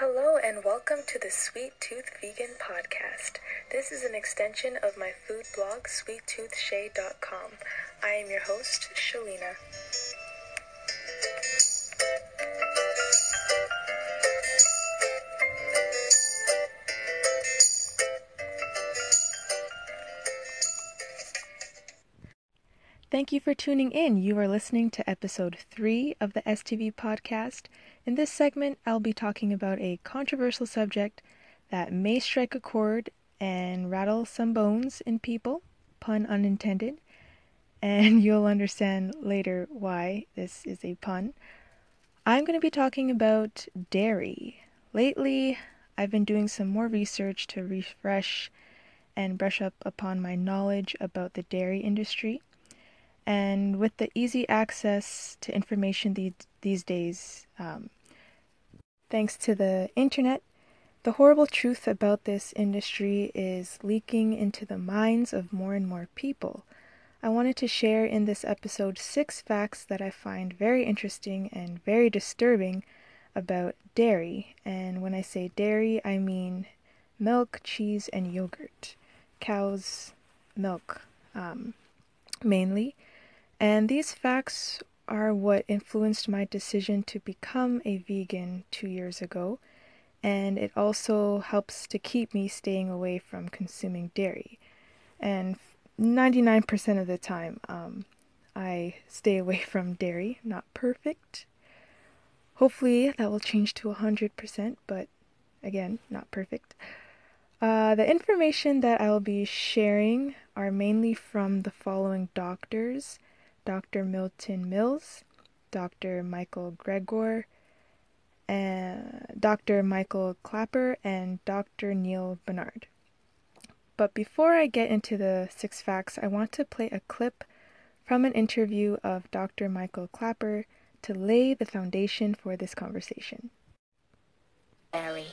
Hello and welcome to the Sweet Tooth Vegan Podcast. This is an extension of my food blog, sweettoothshae.com. I am your host, Shaleena. Thank you for tuning in. You are listening to episode 3 of the STV podcast. In this segment, I'll be talking about a controversial subject that may strike a chord and rattle some bones in people, pun unintended, and you'll understand later why this is a pun. I'm going to be talking about dairy. Lately, I've been doing some more research to refresh and brush up upon my knowledge about the dairy industry. And with the easy access to information these, these days, um, thanks to the internet, the horrible truth about this industry is leaking into the minds of more and more people. I wanted to share in this episode six facts that I find very interesting and very disturbing about dairy. And when I say dairy, I mean milk, cheese, and yogurt. Cow's milk, um, mainly. And these facts are what influenced my decision to become a vegan two years ago, and it also helps to keep me staying away from consuming dairy. And 99% of the time, um, I stay away from dairy. Not perfect. Hopefully, that will change to 100%, but again, not perfect. Uh, the information that I will be sharing are mainly from the following doctors Dr. Milton Mills, Dr. Michael Gregor, Dr. Michael Klaper, and Dr. Neal Barnard. But before I get into the six facts, I want to play a clip from an interview of Dr. Michael Klaper to lay the foundation for this conversation. Barry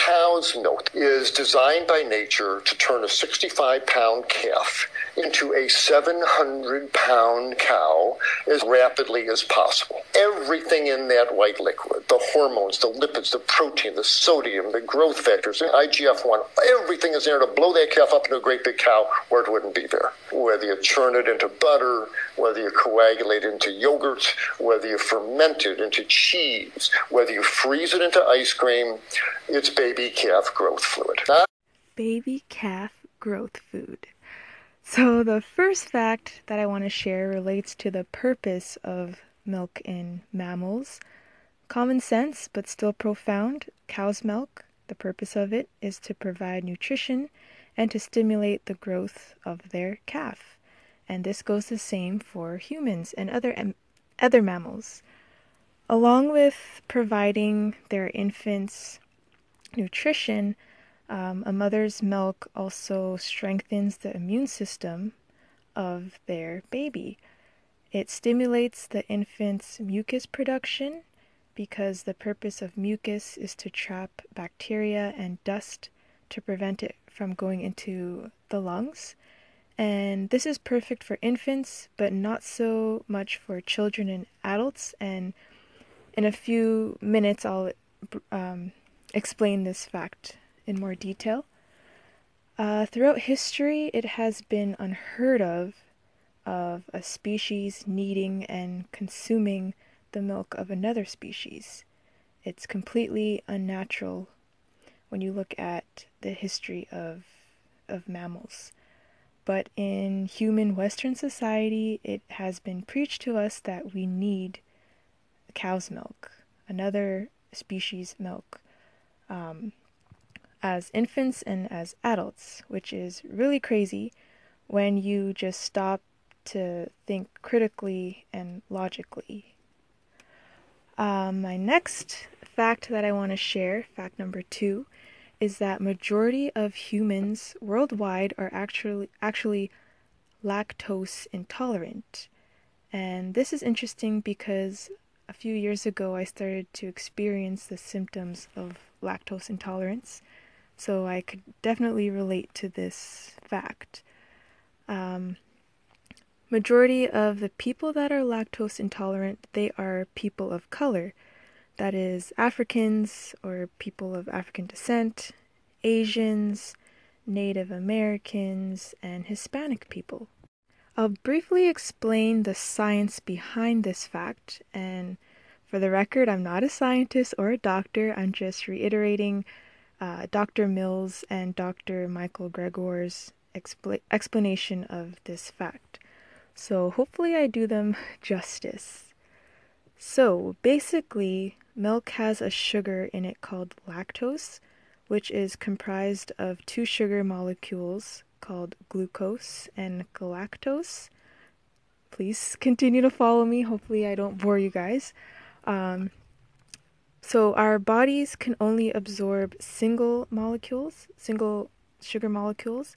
cow's milk is designed by nature to turn a 65 pound calf into a 700 pound cow as rapidly as possible. Everything in that white liquid, the hormones, the lipids, the protein, the sodium, the growth factors, the IGF 1, everything is there to blow that calf up into a great big cow where it wouldn't be there. Whether you churn it into butter, whether you coagulate it into yogurt, whether you ferment it into cheese, whether you freeze it into ice cream, it's baby calf growth fluid. Baby calf growth food. So, the first fact that I want to share relates to the purpose of milk in mammals. Common sense, but still profound. Cow's milk, the purpose of it is to provide nutrition and to stimulate the growth of their calf. And this goes the same for humans and other, other mammals. Along with providing their infants nutrition, um, a mother's milk also strengthens the immune system of their baby. It stimulates the infant's mucus production because the purpose of mucus is to trap bacteria and dust to prevent it from going into the lungs. And this is perfect for infants, but not so much for children and adults. And in a few minutes, I'll um, explain this fact in more detail. Uh, throughout history, it has been unheard of of a species needing and consuming the milk of another species. It's completely unnatural when you look at the history of of mammals. But in human Western society, it has been preached to us that we need cow's milk, another species' milk, um, as infants and as adults, which is really crazy when you just stop to think critically and logically. Um, my next fact that I want to share, fact number two, is that majority of humans worldwide are actually actually lactose intolerant. And this is interesting because a few years ago I started to experience the symptoms of lactose intolerance so I could definitely relate to this fact. Um, majority of the people that are lactose intolerant, they are people of color. that is, Africans or people of African descent, Asians, Native Americans, and Hispanic people. I'll briefly explain the science behind this fact, and for the record, I'm not a scientist or a doctor, I'm just reiterating uh, Dr. Mills and Dr. Michael Gregor's expl- explanation of this fact. So hopefully I do them justice. So basically, milk has a sugar in it called lactose, which is comprised of two sugar molecules called glucose and galactose. Please continue to follow me. Hopefully, I don't bore you guys. Um, so, our bodies can only absorb single molecules, single sugar molecules.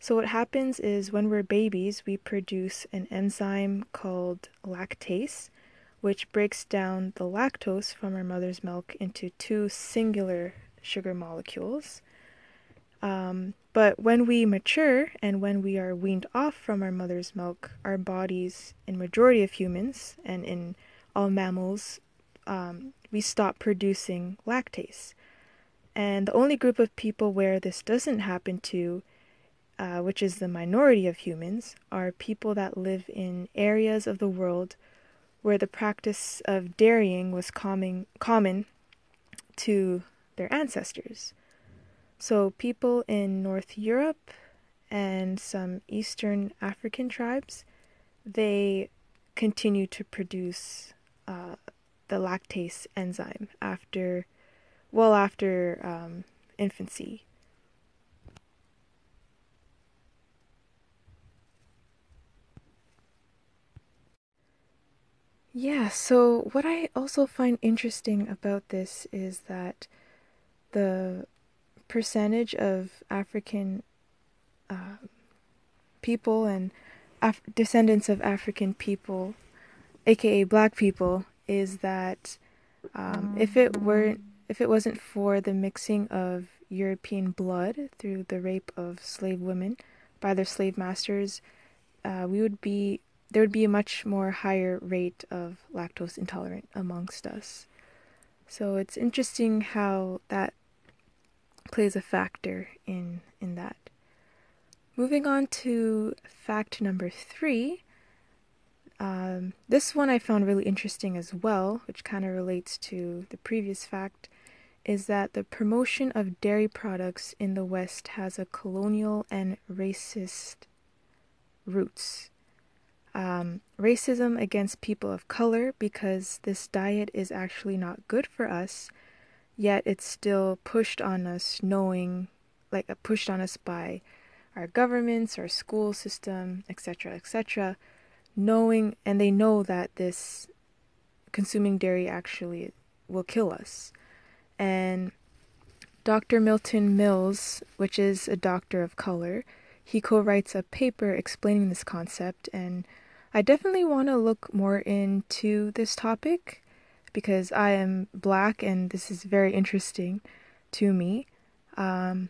So, what happens is when we're babies, we produce an enzyme called lactase, which breaks down the lactose from our mother's milk into two singular sugar molecules. Um, but when we mature and when we are weaned off from our mother's milk, our bodies, in majority of humans and in all mammals, um, we stop producing lactase. And the only group of people where this doesn't happen to, uh, which is the minority of humans, are people that live in areas of the world where the practice of dairying was common, common to their ancestors. So, people in North Europe and some Eastern African tribes, they continue to produce uh, the lactase enzyme after, well, after um, infancy. Yeah, so what I also find interesting about this is that the percentage of African uh, people and Af- descendants of African people, aka black people, is that um, if it weren't if it wasn't for the mixing of European blood through the rape of slave women by their slave masters, uh, we would be there would be a much more higher rate of lactose intolerant amongst us. So it's interesting how that plays a factor in in that. Moving on to fact number three, um, this one I found really interesting as well, which kind of relates to the previous fact, is that the promotion of dairy products in the West has a colonial and racist roots. Um, racism against people of color because this diet is actually not good for us, yet it's still pushed on us, knowing, like, pushed on us by our governments, our school system, etc., etc knowing and they know that this consuming dairy actually will kill us. And Dr. Milton Mills, which is a doctor of color, he co writes a paper explaining this concept. And I definitely want to look more into this topic because I am black and this is very interesting to me. Um,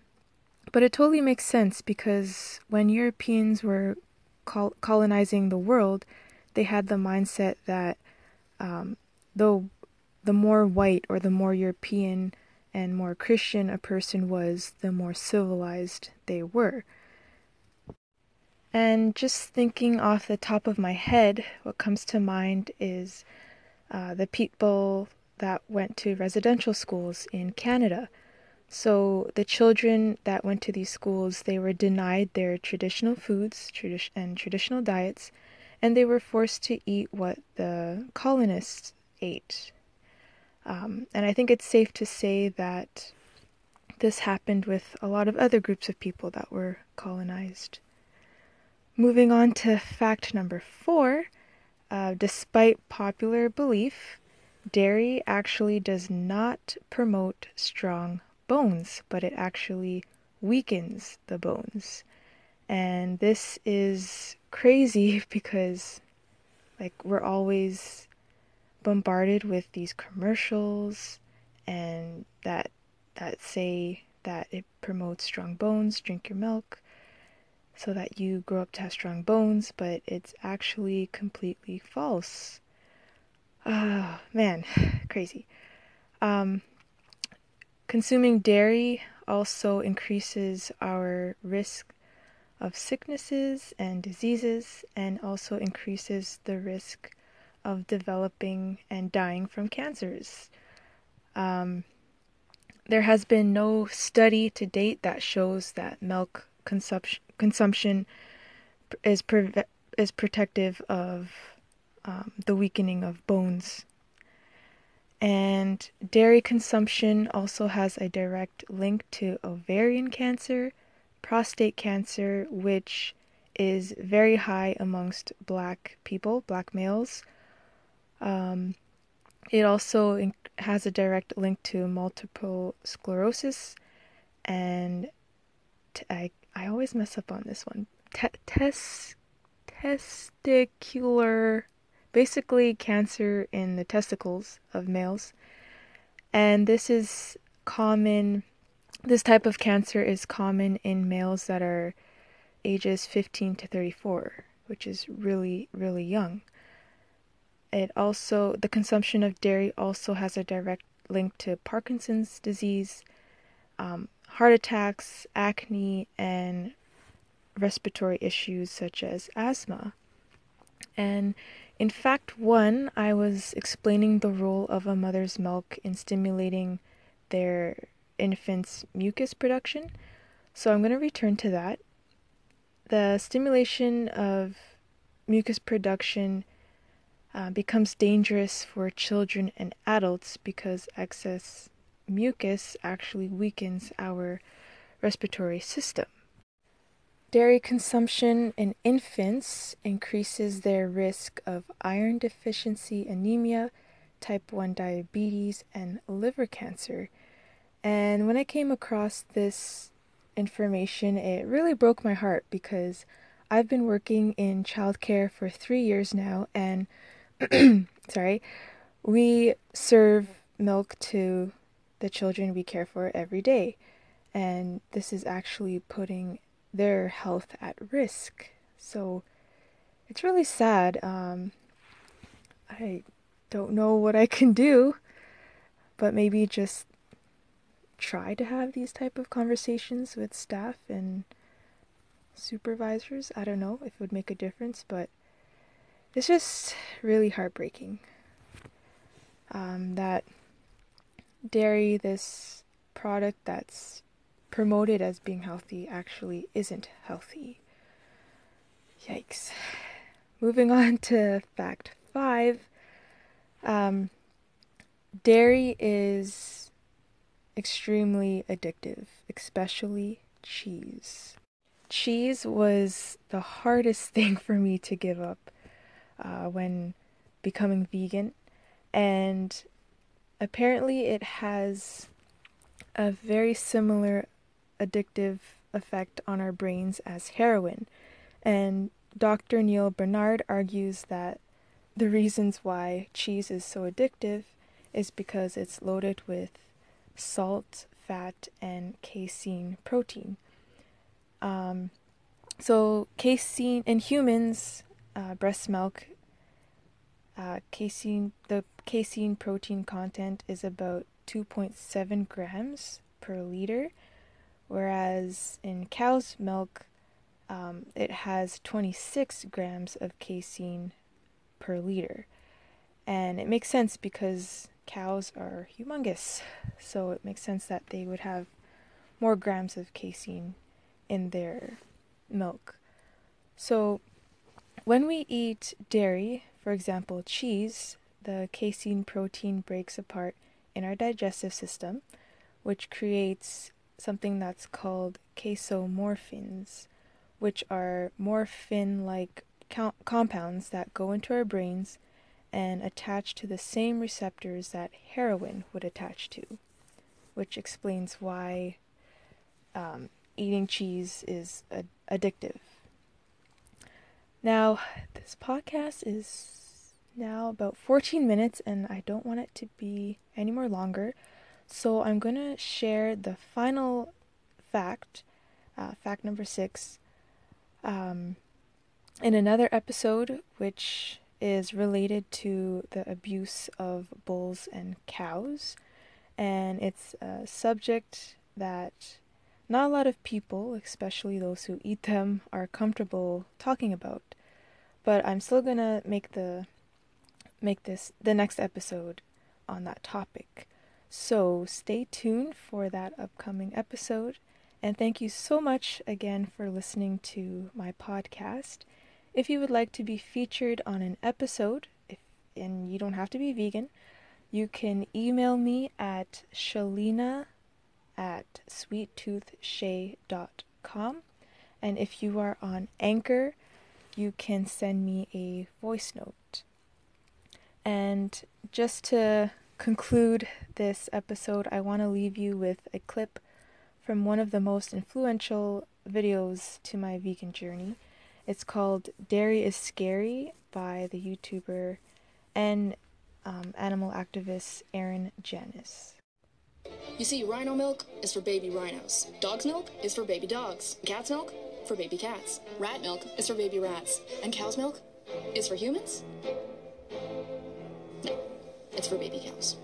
but it totally makes sense because when Europeans were col- colonizing the world, they had the mindset that um, though the more white or the more European and more Christian a person was, the more civilized they were. And just thinking off the top of my head, what comes to mind is uh, the people that went to residential schools in Canada. So the children that went to these schools, they were denied their traditional foods tradi- and traditional diets, and they were forced to eat what the colonists ate. Um, and I think it's safe to say that this happened with a lot of other groups of people that were colonized. Moving on to fact number four, uh, despite popular belief, dairy actually does not promote strong bones, but it actually weakens the bones. And this is crazy because, like, we're always bombarded with these commercials and that that say that it promotes strong bones, drink your milk so that you grow up to have strong bones, but it's actually completely false. Oh, man, crazy. Um, consuming dairy also increases our risk of sicknesses and diseases, and also increases the risk of developing and dying from cancers. Um, there has been no study to date that shows that milk consumption consumption is pre- is protective of um, the weakening of bones. And dairy consumption also has a direct link to ovarian cancer, prostate cancer, which is very high amongst black people, black males. Um, it also has a direct link to multiple sclerosis and t- I, I always mess up on this one. T- tes- testicular, basically cancer in the testicles of males. And this is common, this type of cancer is common in males that are ages 15 to 34, which is really, really young. It also, the consumption of dairy also has a direct link to Parkinson's disease, um, heart attacks, acne, and respiratory issues such as asthma. And in fact, one, I was explaining the role of a mother's milk in stimulating their infant's mucus production. So I'm going to return to that. The stimulation of mucus production uh, becomes dangerous for children and adults because excess mucus actually weakens our respiratory system. Dairy consumption in infants increases their risk of iron deficiency anemia, type 1 diabetes, and liver cancer. And when I came across this information, it really broke my heart because I've been working in childcare for three years now, and sorry, we serve milk to the children we care for every day. And this is actually putting their health at risk. So it's really sad. Um, I don't know what I can do, but maybe just try to have these type of conversations with staff and supervisors. I don't know if it would make a difference, but it's just really heartbreaking um, that dairy, this product that's promoted as being healthy actually isn't healthy. Yikes. Moving on to fact five um, dairy is extremely addictive, especially cheese. Cheese was the hardest thing for me to give up uh, when becoming vegan, and apparently it has a very similar addictive effect on our brains as heroin. And Dr. Neal Barnard argues that the reasons why cheese is so addictive is because it's loaded with salt, fat, and casein protein. Um, so, casein in humans, uh, breast milk, uh, casein, the casein protein content is about 2.7 grams per liter, whereas in cow's milk, um, it has 26 grams of casein per liter. And it makes sense because cows are humongous, so it makes sense that they would have more grams of casein in their milk. So, when we eat dairy, for example, cheese, the casein protein breaks apart in our digestive system, which creates something that's called casomorphins, which are morphin like co- compounds that go into our brains and attach to the same receptors that heroin would attach to, which explains why um, eating cheese is ad- addictive. Now, this podcast is now about 14 minutes, and I don't want it to be any more longer. So I'm going to share the final fact, uh, fact number six, um, in another episode, which is related to the abuse of bulls and cows. and it's a subject that not a lot of people, especially those who eat them, are comfortable talking about. But I'm still gonna make the make this the next episode on that topic. So stay tuned for that upcoming episode. And thank you so much again for listening to my podcast. If you would like to be featured on an episode, if, and you don't have to be vegan, you can email me at shalina at sweettoothshae.com. And if you are on Anchor, you can send me a voice note. And just to conclude this episode, I want to leave you with a clip from one of the most influential videos to my vegan journey. It's called Dairy is Scary by the YouTuber and um, animal activist Erin Janus. You see, rhino milk is for baby rhinos. Dog's milk is for baby dogs. Cat's milk for baby cats. Rat milk is for baby rats. And cow's milk is for humans? It's for baby cows.